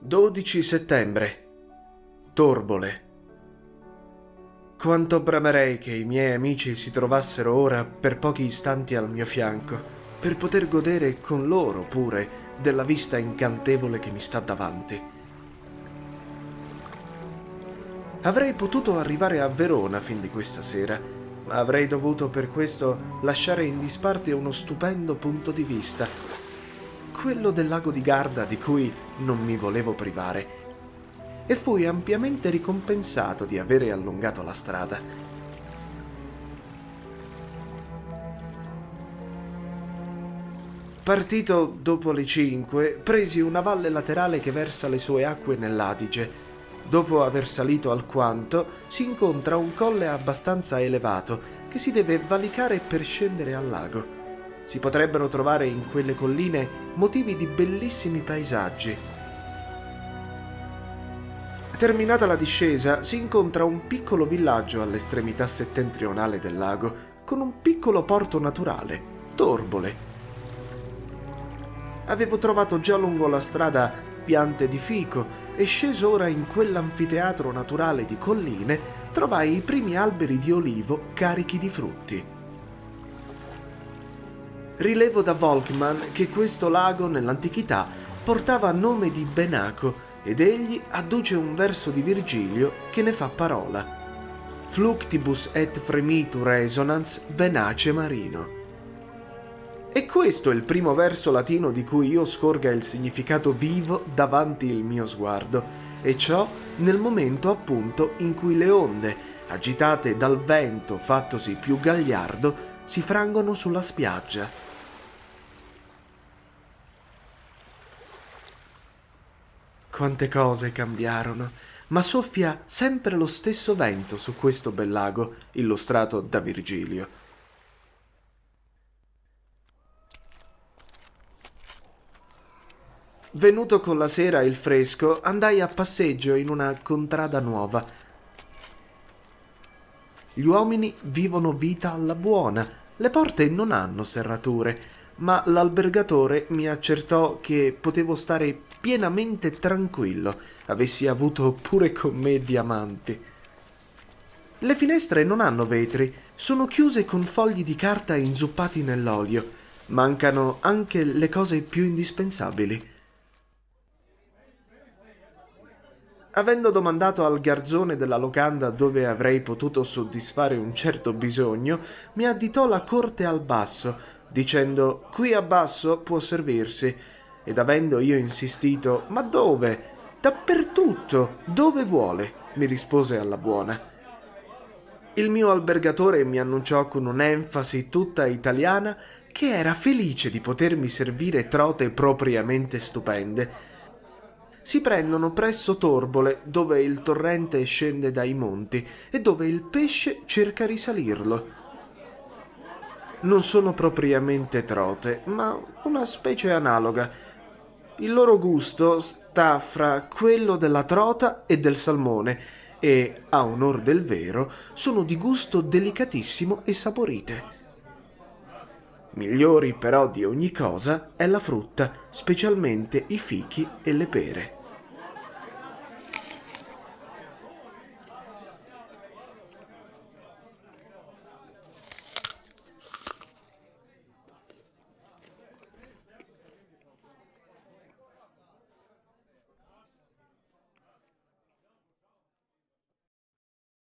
12 settembre. Torbole. Quanto bramerei che i miei amici si trovassero ora per pochi istanti al mio fianco, per poter godere con loro pure della vista incantevole che mi sta davanti. Avrei potuto arrivare a Verona fin di questa sera, ma avrei dovuto per questo lasciare in disparte uno stupendo punto di vista quello del lago di Garda di cui non mi volevo privare, e fui ampiamente ricompensato di avere allungato la strada. Partito dopo le cinque, presi una valle laterale che versa le sue acque nell'Adige. Dopo aver salito alquanto, si incontra un colle abbastanza elevato che si deve valicare per scendere al lago si potrebbero trovare in quelle colline motivi di bellissimi paesaggi. Terminata la discesa, si incontra un piccolo villaggio all'estremità settentrionale del lago, con un piccolo porto naturale, Torbole. Avevo trovato già lungo la strada piante di fico e sceso ora in quell'anfiteatro naturale di colline, trovai i primi alberi di olivo carichi di frutti. Rilevo da Volkmann che questo lago nell'antichità portava nome di Benaco ed egli adduce un verso di Virgilio che ne fa parola. Fluctibus et fremitu resonans benace marino. E questo è il primo verso latino di cui io scorga il significato vivo davanti il mio sguardo, e ciò nel momento appunto in cui le onde, agitate dal vento fattosi più gagliardo, si frangono sulla spiaggia. Quante cose cambiarono, ma soffia sempre lo stesso vento su questo bel lago illustrato da Virgilio. Venuto con la sera il fresco, andai a passeggio in una contrada nuova. Gli uomini vivono vita alla buona, le porte non hanno serrature, ma l'albergatore mi accertò che potevo stare pienamente tranquillo, avessi avuto pure con me diamanti. Le finestre non hanno vetri, sono chiuse con fogli di carta inzuppati nell'olio. Mancano anche le cose più indispensabili. Avendo domandato al garzone della locanda dove avrei potuto soddisfare un certo bisogno, mi additò la corte al basso, dicendo qui a basso può servirsi ed avendo io insistito Ma dove? Dappertutto, dove vuole, mi rispose alla buona. Il mio albergatore mi annunciò con un'enfasi tutta italiana che era felice di potermi servire trote propriamente stupende. Si prendono presso Torbole, dove il torrente scende dai monti e dove il pesce cerca risalirlo. Non sono propriamente trote, ma una specie analoga, il loro gusto sta fra quello della trota e del salmone e, a onor del vero, sono di gusto delicatissimo e saporite. Migliori però di ogni cosa è la frutta, specialmente i fichi e le pere.